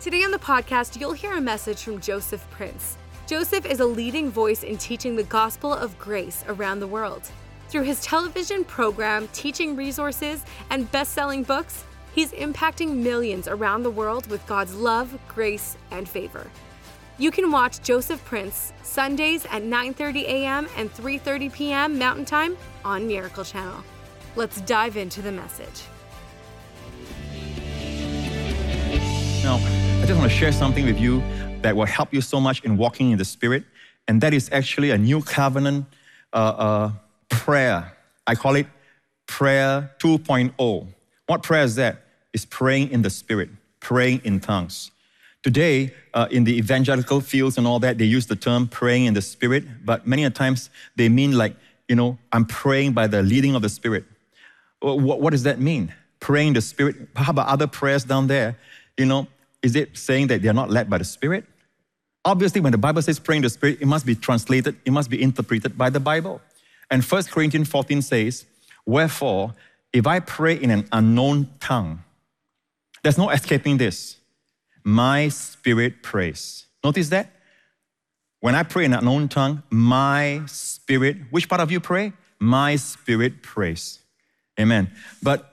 Today on the podcast, you'll hear a message from Joseph Prince. Joseph is a leading voice in teaching the gospel of grace around the world. Through his television program, teaching resources, and best selling books, he's impacting millions around the world with God's love, grace, and favor. You can watch Joseph Prince Sundays at 9:30 a.m. and 3:30 p.m. Mountain Time on Miracle Channel. Let's dive into the message. Now, I just want to share something with you that will help you so much in walking in the Spirit, and that is actually a new covenant uh, uh, prayer. I call it Prayer 2.0. What prayer is that? It's praying in the Spirit, praying in tongues. Today, uh, in the evangelical fields and all that, they use the term praying in the Spirit, but many a times they mean like, you know, I'm praying by the leading of the Spirit. What, what does that mean? Praying the Spirit. How about other prayers down there? You know, is it saying that they're not led by the Spirit? Obviously, when the Bible says praying the Spirit, it must be translated, it must be interpreted by the Bible. And 1 Corinthians 14 says, Wherefore, if I pray in an unknown tongue, there's no escaping this my spirit prays. Notice that? When I pray in an unknown tongue, my spirit, which part of you pray? My spirit prays. Amen. But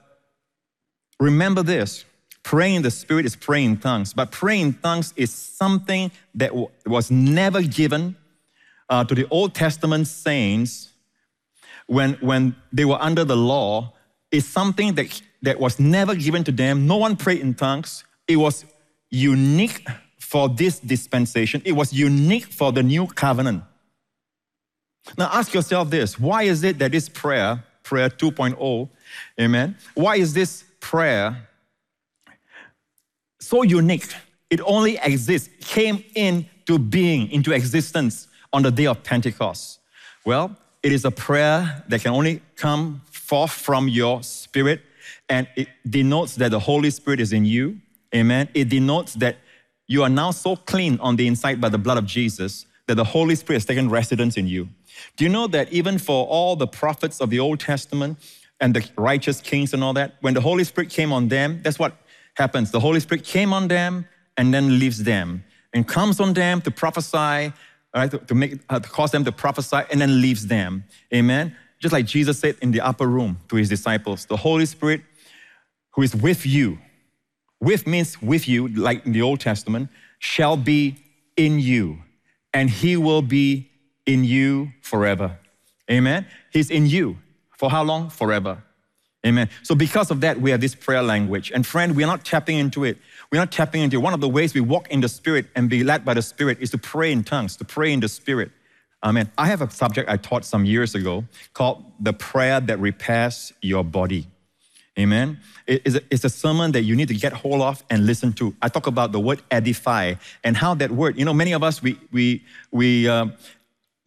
remember this praying in the spirit is praying in tongues, but praying in tongues is something that w- was never given uh, to the Old Testament saints when, when they were under the law. It's something that, that was never given to them. No one prayed in tongues. It was unique for this dispensation, it was unique for the new covenant. Now ask yourself this why is it that this prayer, prayer 2.0, amen, why is this prayer so unique? It only exists, came into being, into existence on the day of Pentecost. Well, it is a prayer that can only come forth from your spirit, and it denotes that the Holy Spirit is in you Amen. It denotes that you are now so clean on the inside by the blood of Jesus that the Holy Spirit has taken residence in you. Do you know that even for all the prophets of the Old Testament and the righteous kings and all that, when the Holy Spirit came on them, that's what happens. The Holy Spirit came on them and then leaves them and comes on them to prophesy, right, to, make, uh, to cause them to prophesy and then leaves them. Amen. Just like Jesus said in the upper room to his disciples, the Holy Spirit who is with you with means with you, like in the Old Testament, shall be in you, and he will be in you forever. Amen. He's in you. For how long? Forever. Amen. So, because of that, we have this prayer language. And, friend, we're not tapping into it. We're not tapping into it. One of the ways we walk in the Spirit and be led by the Spirit is to pray in tongues, to pray in the Spirit. Amen. I have a subject I taught some years ago called the prayer that repairs your body. Amen. It's a, sermon that you need to get hold of and listen to. I talk about the word edify and how that word, you know, many of us, we, we, we uh,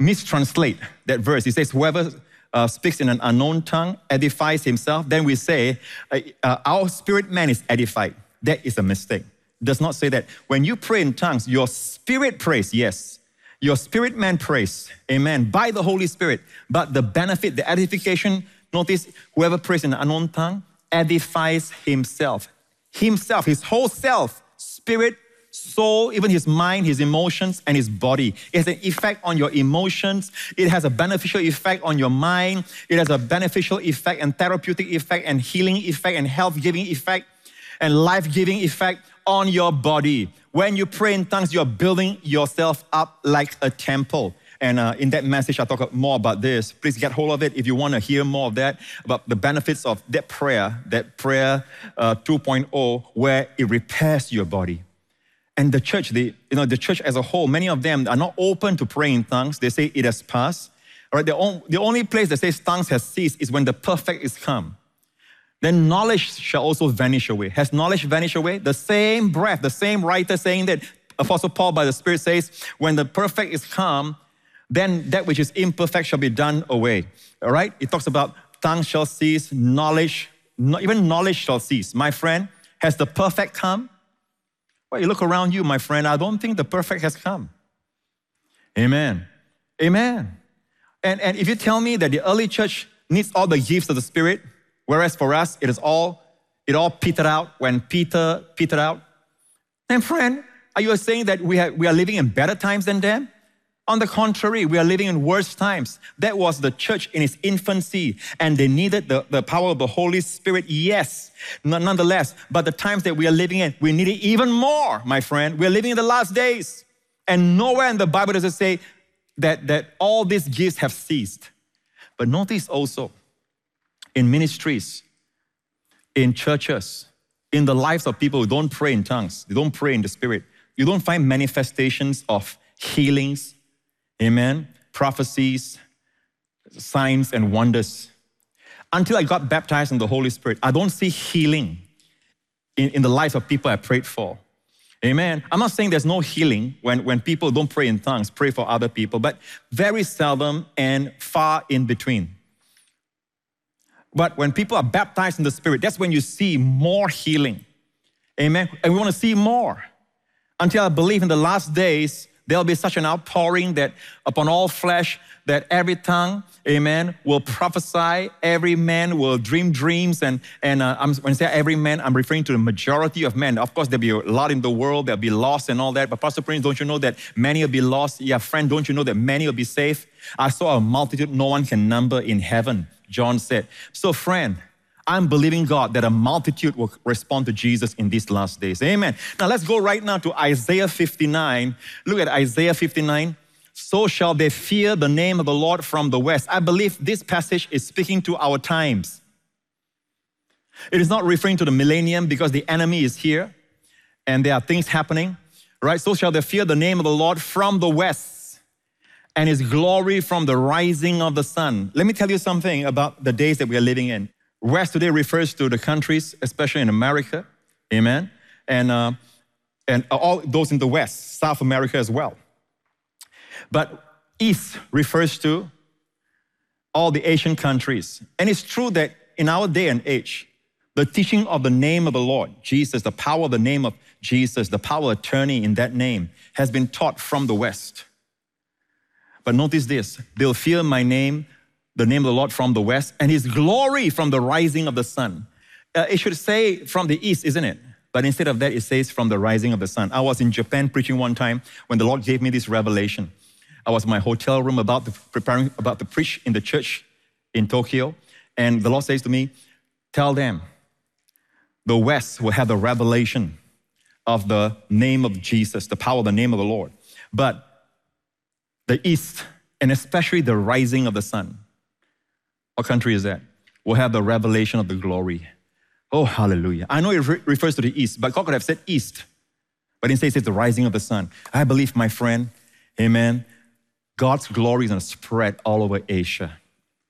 mistranslate that verse. It says, whoever uh, speaks in an unknown tongue edifies himself. Then we say, uh, uh our spirit man is edified. That is a mistake. Does not say that. When you pray in tongues, your spirit prays, yes. Your spirit man prays, amen, by the Holy Spirit. But the benefit, the edification, notice whoever prays in an unknown tongue, edifies himself. Himself, his whole self, spirit, soul, even his mind, his emotions, and his body. It has an effect on your emotions. It has a beneficial effect on your mind. It has a beneficial effect and therapeutic effect and healing effect and health giving effect and life giving effect on your body. When you pray in tongues, you're building yourself up like a temple. And uh, in that message, I talk more about this. Please get hold of it if you want to hear more of that, about the benefits of that prayer, that prayer uh, 2.0, where it repairs your body. And the church, the, you know, the church as a whole, many of them are not open to praying in tongues. They say it has passed. All right, the only place that says tongues has ceased is when the perfect is come. Then knowledge shall also vanish away. Has knowledge vanished away? The same breath, the same writer saying that Apostle Paul by the Spirit says, when the perfect is come, then that which is imperfect shall be done away. All right? It talks about tongues shall cease, knowledge, even knowledge shall cease. My friend, has the perfect come? Well, you look around you, my friend, I don't think the perfect has come. Amen. Amen. And, and if you tell me that the early church needs all the gifts of the Spirit, whereas for us it is all it all petered out when Peter petered out, then friend, are you saying that we, have, we are living in better times than them? On the contrary, we are living in worse times. That was the church in its infancy, and they needed the, the power of the Holy Spirit, yes, nonetheless. But the times that we are living in, we need it even more, my friend. We are living in the last days. And nowhere in the Bible does it say that, that all these gifts have ceased. But notice also in ministries, in churches, in the lives of people who don't pray in tongues, they don't pray in the Spirit, you don't find manifestations of healings, Amen. Prophecies, signs, and wonders. Until I got baptized in the Holy Spirit, I don't see healing in, in the lives of people I prayed for. Amen. I'm not saying there's no healing when, when people don't pray in tongues, pray for other people, but very seldom and far in between. But when people are baptized in the Spirit, that's when you see more healing. Amen. And we want to see more. Until I believe in the last days, There'll be such an outpouring that upon all flesh, that every tongue, amen, will prophesy, every man will dream dreams. And, and uh, I'm when I say every man, I'm referring to the majority of men. Of course, there'll be a lot in the world, there'll be lost and all that. But Pastor Prince, don't you know that many will be lost? Yeah, friend, don't you know that many will be saved? I saw a multitude no one can number in heaven, John said. So, friend, I'm believing God that a multitude will respond to Jesus in these last days. Amen. Now let's go right now to Isaiah 59. Look at Isaiah 59. So shall they fear the name of the Lord from the west. I believe this passage is speaking to our times. It is not referring to the millennium because the enemy is here and there are things happening, right? So shall they fear the name of the Lord from the west and his glory from the rising of the sun. Let me tell you something about the days that we are living in. West today refers to the countries, especially in America, amen, and, uh, and all those in the West, South America as well. But East refers to all the Asian countries. And it's true that in our day and age, the teaching of the name of the Lord, Jesus, the power of the name of Jesus, the power attorney in that name, has been taught from the West. But notice this they'll fear my name the name of the Lord from the west, and his glory from the rising of the sun. Uh, it should say from the east, isn't it? But instead of that, it says from the rising of the sun. I was in Japan preaching one time when the Lord gave me this revelation. I was in my hotel room about to, preparing about to preach in the church in Tokyo, and the Lord says to me, Tell them the West will have the revelation of the name of Jesus, the power of the name of the Lord. But the East, and especially the rising of the sun, what country is that? We'll have the revelation of the glory. Oh, hallelujah. I know it re- refers to the east, but God could have said east. But instead, it says the rising of the sun. I believe, my friend, amen, God's glory is going to spread all over Asia.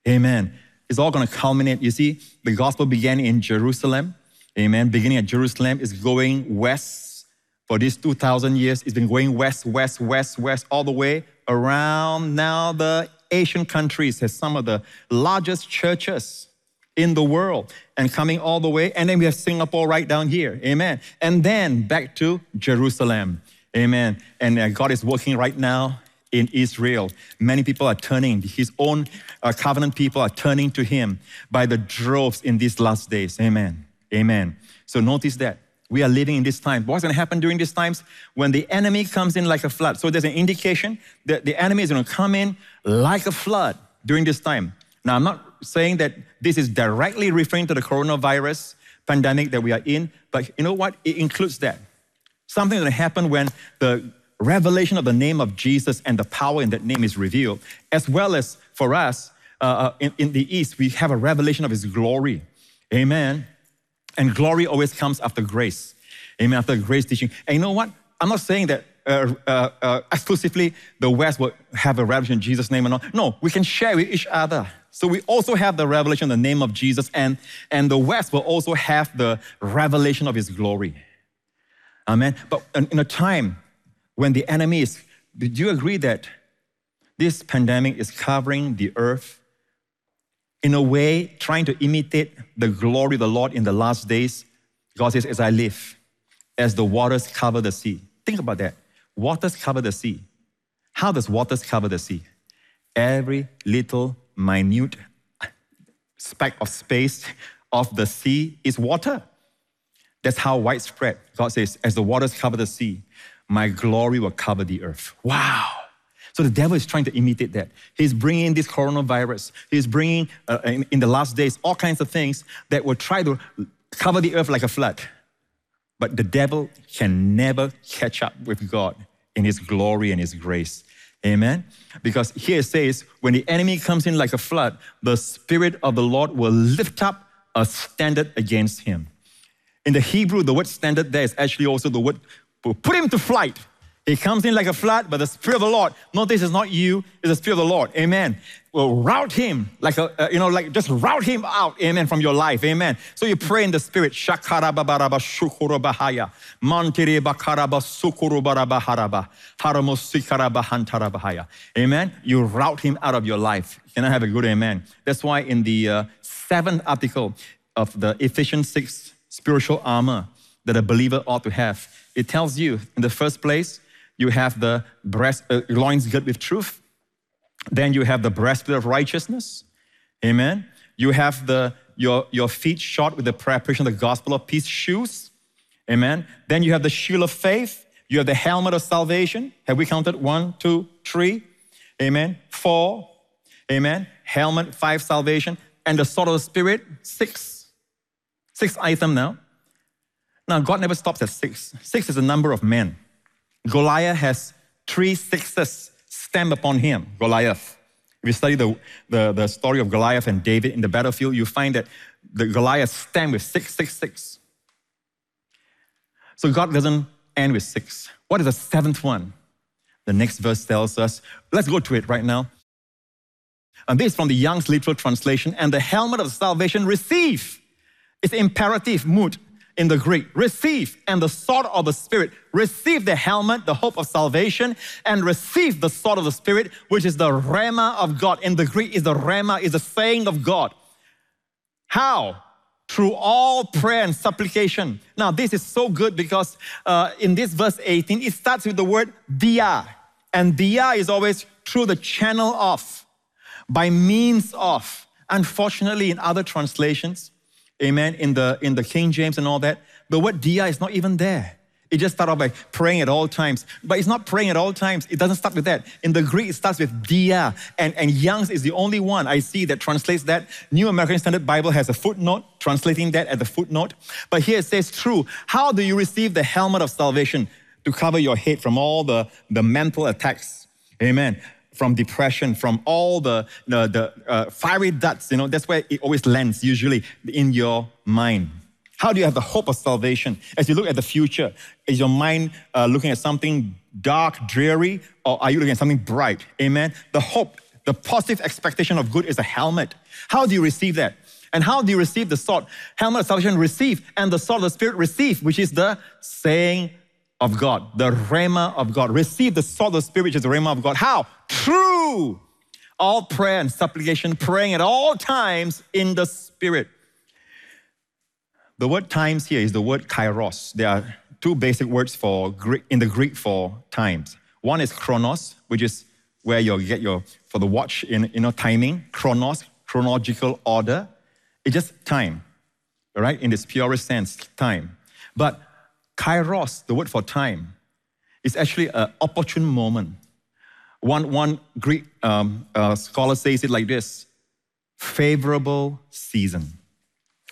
Amen. It's all going to culminate. You see, the gospel began in Jerusalem. Amen. Beginning at Jerusalem is going west for these 2,000 years. It's been going west, west, west, west, all the way around now the Asian countries has some of the largest churches in the world and coming all the way. And then we have Singapore right down here. Amen. And then back to Jerusalem. Amen. And uh, God is working right now in Israel. Many people are turning, his own uh, covenant people are turning to him by the droves in these last days. Amen. Amen. So notice that. We are living in this time. What's going to happen during these times? When the enemy comes in like a flood. So there's an indication that the enemy is going to come in like a flood during this time. Now, I'm not saying that this is directly referring to the coronavirus pandemic that we are in, but you know what? It includes that. Something going to happen when the revelation of the name of Jesus and the power in that name is revealed, as well as for us uh, uh in, in the East, we have a revelation of His glory. Amen. And glory always comes after grace. Amen. After grace teaching. And you know what? I'm not saying that uh, uh, uh, exclusively the West will have a revelation in Jesus' name and all. No, we can share with each other. So we also have the revelation in the name of Jesus, and, and the West will also have the revelation of his glory. Amen. But in a time when the enemy is, did you agree that this pandemic is covering the earth in a way, trying to imitate the glory of the Lord in the last days? God says, As I live, as the waters cover the sea. Think about that. Waters cover the sea. How does waters cover the sea? Every little minute speck of space of the sea is water. That's how widespread. God says, as the waters cover the sea, my glory will cover the earth. Wow. So the devil is trying to imitate that. He's bringing this coronavirus. He's bringing, uh, in, in the last days, all kinds of things that will try to cover the earth like a flood. But the devil can never catch up with God in his glory and his grace. Amen? Because here it says, when the enemy comes in like a flood, the Spirit of the Lord will lift up a standard against him. In the Hebrew, the word standard there is actually also the word put him to flight. He comes in like a flood, but the Spirit of the Lord, notice it's not you, it's the Spirit of the Lord. Amen. Will rout him like a, uh, you know, like just rout him out. Amen. From your life. Amen. So you pray in the Spirit. Shakara babaraba shukuru bahaya. Mantiri bakaraba sukuru barabaharaba. Haramosikara bahantara Amen. You rout him out of your life. Can I have a good amen? That's why in the uh, seventh article of the Ephesians 6 spiritual armor that a believer ought to have. It tells you, in the first place, you have the breast, uh, loins girt with truth. Then you have the breastplate of righteousness. Amen. You have the your, your feet shod with the preparation of the gospel of peace shoes. Amen. Then you have the shield of faith. You have the helmet of salvation. Have we counted? One, two, three. Amen. Four. Amen. Helmet, five, salvation. And the sword of the Spirit, six. Six item now. Now, God never stops at six. Six is the number of men. Goliath has three sixes stamped upon him, Goliath. If you study the, the, the story of Goliath and David in the battlefield, you find that the Goliath stamped with 666. So God doesn't end with six. What is the seventh one? The next verse tells us, let's go to it right now. And this is from the Young's literal translation, and the helmet of salvation receive. It's imperative mood in the Greek. Receive and the sword of the Spirit. Receive the helmet, the hope of salvation, and receive the sword of the Spirit, which is the rhema of God. In the Greek is the rhema, is the saying of God. How? Through all prayer and supplication. Now, this is so good because uh, in this verse 18, it starts with the word dia. And dia is always through the channel of, by means of. Unfortunately, in other translations, amen, in the, in the King James and all that, the word dia is not even there. It just starts off by praying at all times. But it's not praying at all times. It doesn't start with that. In the Greek, it starts with dia. And, and Young's is the only one I see that translates that. New American Standard Bible has a footnote translating that at the footnote. But here it says, true. How do you receive the helmet of salvation to cover your head from all the, the mental attacks? Amen from depression, from all the, the, uh, fiery darts, you know, that's where it always lands usually in your mind. How do you have the hope of salvation? As you look at the future, is your mind uh, looking at something dark, dreary, or are you looking at something bright? Amen. The hope, the positive expectation of good is a helmet. How do you receive that? And how do you receive the sword? Helmet of salvation, receive, and the sword of the Spirit, receive, which is the saying of God, the Rhema of God. Receive the sword of the Spirit, which is the Rhema of God. How? True. all prayer and supplication, praying at all times in the Spirit. The word times here is the word kairos. There are two basic words for in the Greek for times. One is chronos, which is where you get your for the watch in you know timing. Chronos, chronological order. It's just time, all right, in this purest sense, time. But Kairos, the word for time, is actually an opportune moment. One, one Greek um, uh, scholar says it like this favorable season.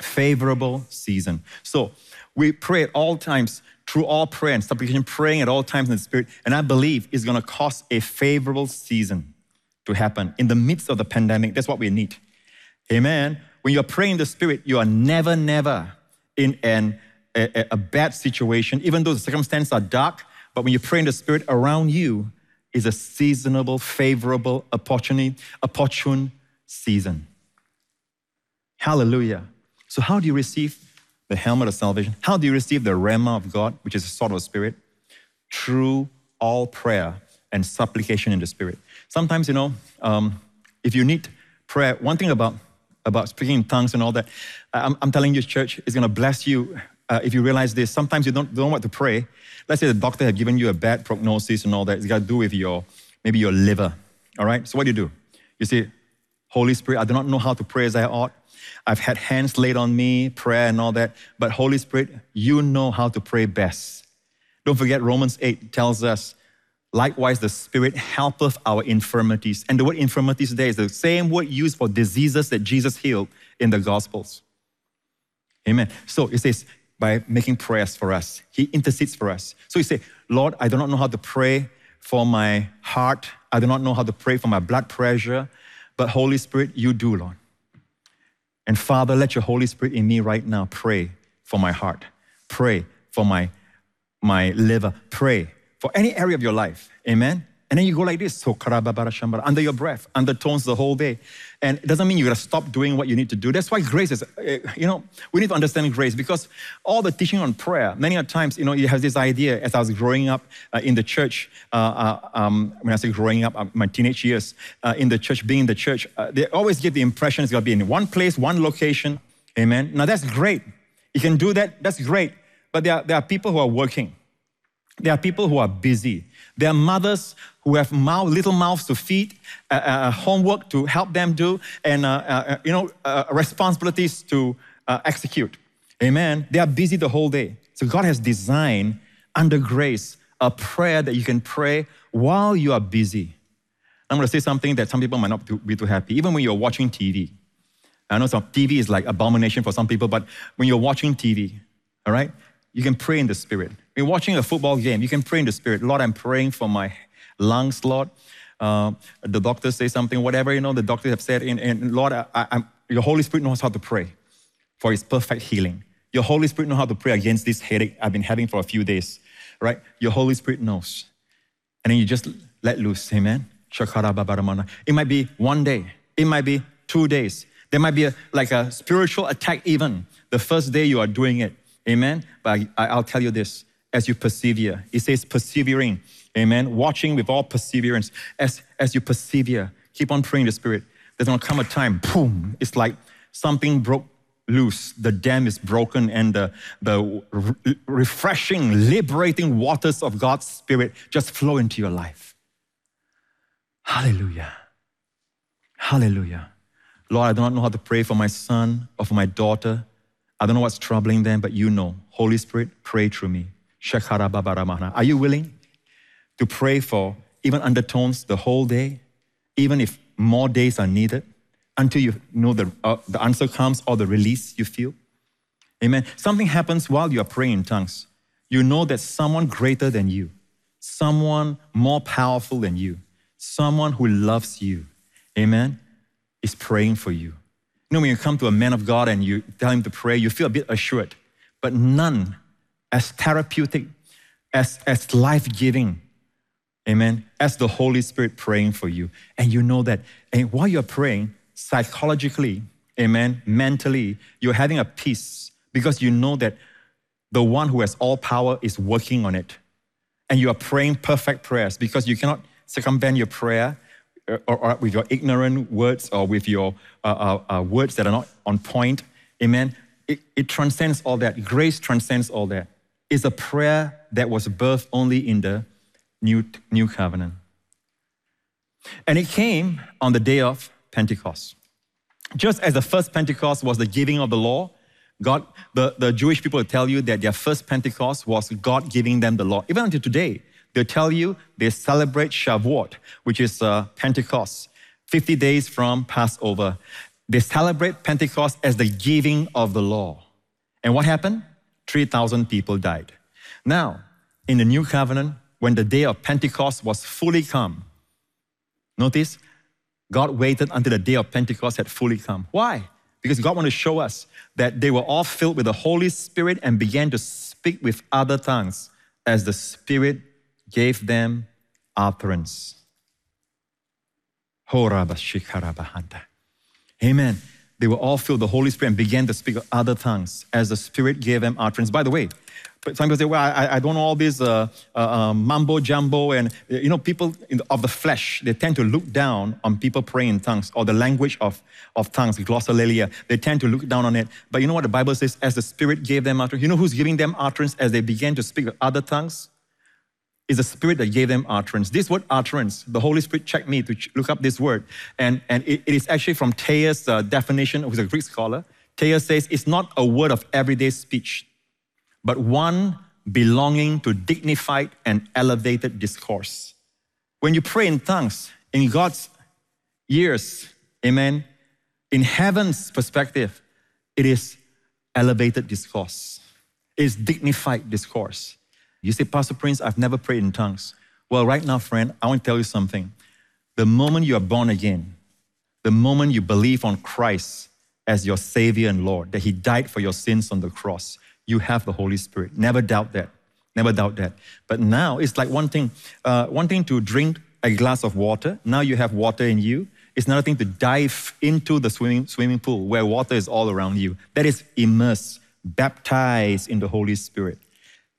Favorable season. So we pray at all times through all prayer and supplication, praying at all times in the Spirit. And I believe it's going to cause a favorable season to happen in the midst of the pandemic. That's what we need. Amen. When you're praying in the Spirit, you are never, never in an a, a bad situation, even though the circumstances are dark, but when you pray in the Spirit, around you is a seasonable, favorable, opportunity, opportune season. Hallelujah. So, how do you receive the helmet of salvation? How do you receive the Rhema of God, which is the sword of the Spirit? Through all prayer and supplication in the Spirit. Sometimes, you know, um, if you need prayer, one thing about, about speaking in tongues and all that, I'm, I'm telling you, church, is going to bless you uh, if you realize this. Sometimes you don't, don't know what to pray. Let's say the doctor had given you a bad prognosis and all that. It's got to do with your, maybe your liver, all right? So what do you do? You say, Holy Spirit, I do not know how to pray as I ought. I've had hands laid on me, prayer and all that. But Holy Spirit, you know how to pray best. Don't forget, Romans 8 tells us, likewise, the Spirit helpeth our infirmities. And the word infirmities there is the same word used for diseases that Jesus healed in the Gospels. Amen. So it says, by making prayers for us, He intercedes for us. So you say, Lord, I do not know how to pray for my heart. I do not know how to pray for my blood pressure. But Holy Spirit, you do, Lord. And Father, let your Holy Spirit in me right now pray for my heart, pray for my, my liver, pray for any area of your life. Amen. And then you go like this, so under your breath, undertones the whole day. And it doesn't mean you gotta stop doing what you need to do. That's why grace is, eh, you know, we need to understand grace because all the teaching on prayer, many a times, you know, you have this idea as I was growing up uh, in the church, uh, uh, um, when I say growing up, uh, my teenage years uh, in the church, being in the church, they always give the impression it's gonna be in one place, one location. Amen. Now that's great. You can do that, that's great. But there are, there are people who are working. There are people who are busy. There are mothers who have mouth, little mouths to feed, uh, uh, homework to help them do, and uh, uh you know uh, responsibilities to uh, execute. Amen. They are busy the whole day. So God has designed under grace a prayer that you can pray while you are busy. I'm going to say something that some people might not be too happy, even when you're watching TV. I know some TV is like abomination for some people, but when you're watching TV, all right, you can pray in the spirit. When you're watching a football game, you can pray in the spirit. Lord, I'm praying for my lungs, Lord. Uh, the doctors say something, whatever, you know, the doctors have said, and, and Lord, I, I, your Holy Spirit knows how to pray for His perfect healing. Your Holy Spirit knows how to pray against this headache I've been having for a few days, right? Your Holy Spirit knows. And then you just let loose, amen? It might be one day, it might be two days. There might be a, like a spiritual attack even the first day you are doing it, amen? But I, I'll tell you this as you persevere, it says persevering Amen. Watching with all perseverance. As, as you persevere, keep on praying the Spirit. There's gonna come a time, boom, it's like something broke loose. The dam is broken, and the, the re- refreshing, liberating waters of God's Spirit just flow into your life. Hallelujah. Hallelujah. Lord, I do not know how to pray for my son or for my daughter. I don't know what's troubling them, but you know. Holy Spirit, pray through me. Are you willing? to pray for even undertones the whole day, even if more days are needed, until you know the, uh, the answer comes or the release you feel. Amen. Something happens while you are praying in tongues. You know that someone greater than you, someone more powerful than you, someone who loves you, amen, is praying for you. You know, when you come to a man of God and you tell him to pray, you feel a bit assured, but none as therapeutic, as, as life giving Amen. As the Holy Spirit praying for you. And you know that and while you're praying, psychologically, amen, mentally, you're having a peace because you know that the one who has all power is working on it. And you are praying perfect prayers because you cannot circumvent your prayer or, uh, or with your ignorant words or with your uh, uh, uh, words that are not on point. Amen. It, it transcends all that. Grace transcends all that. It's a prayer that was birthed only in the new, new covenant. And it came on the day of Pentecost. Just as the first Pentecost was the giving of the law, God, the, the Jewish people tell you that their first Pentecost was God giving them the law. Even until today, they tell you they celebrate Shavuot, which is uh, Pentecost, 50 days from Passover. They celebrate Pentecost as the giving of the law. And what happened? 3,000 people died. Now, in the new covenant, when the day of Pentecost was fully come. Notice, God waited until the day of Pentecost had fully come. Why? Because God wanted to show us that they were all filled with the Holy Spirit and began to speak with other tongues as the Spirit gave them utterance. Amen. They were all filled with the Holy Spirit and began to speak other tongues as the Spirit gave them utterance. By the way, Some people say, well, I, I don't know all this uh, uh, uh, mumbo jumbo. And, you know, people the, of the flesh, they tend to look down on people praying in tongues or the language of, of tongues, glossolalia. They tend to look down on it. But you know what the Bible says? As the Spirit gave them utterance. You know who's giving them utterance as they began to speak other tongues? Is the Spirit that gave them utterance. This word utterance, the Holy Spirit checked me to look up this word. And, and it, it is actually from Thayer's uh, definition, who's a Greek scholar. Thayer says it's not a word of everyday speech but one belonging to dignified and elevated discourse. When you pray in tongues, in God's ears, amen, in heaven's perspective, it is elevated discourse. It's dignified discourse. You say, Pastor Prince, I've never prayed in tongues. Well, right now, friend, I want to tell you something. The moment you are born again, the moment you believe on Christ as your Savior and Lord, that He died for your sins on the cross, you have the Holy Spirit. Never doubt that. Never doubt that. But now it's like one thing, uh, one thing to drink a glass of water. Now you have water in you. It's another thing to dive into the swimming, swimming pool where water is all around you. That is immersed, baptized in the Holy Spirit.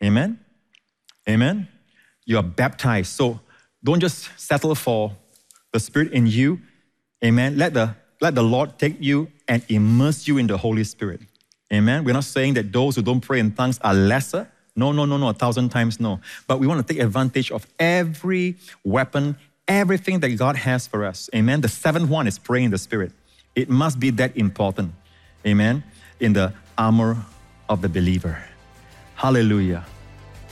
Amen? Amen? You are baptized. So don't just settle for the Spirit in you. Amen. Let the, let the Lord take you and immerse you in the Holy Spirit. Amen. We're not saying that those who don't pray in tongues are lesser. No, no, no, no, a thousand times no. But we want to take advantage of every weapon, everything that God has for us. Amen. The seventh one is praying in the Spirit. It must be that important. Amen. In the armor of the believer. Hallelujah.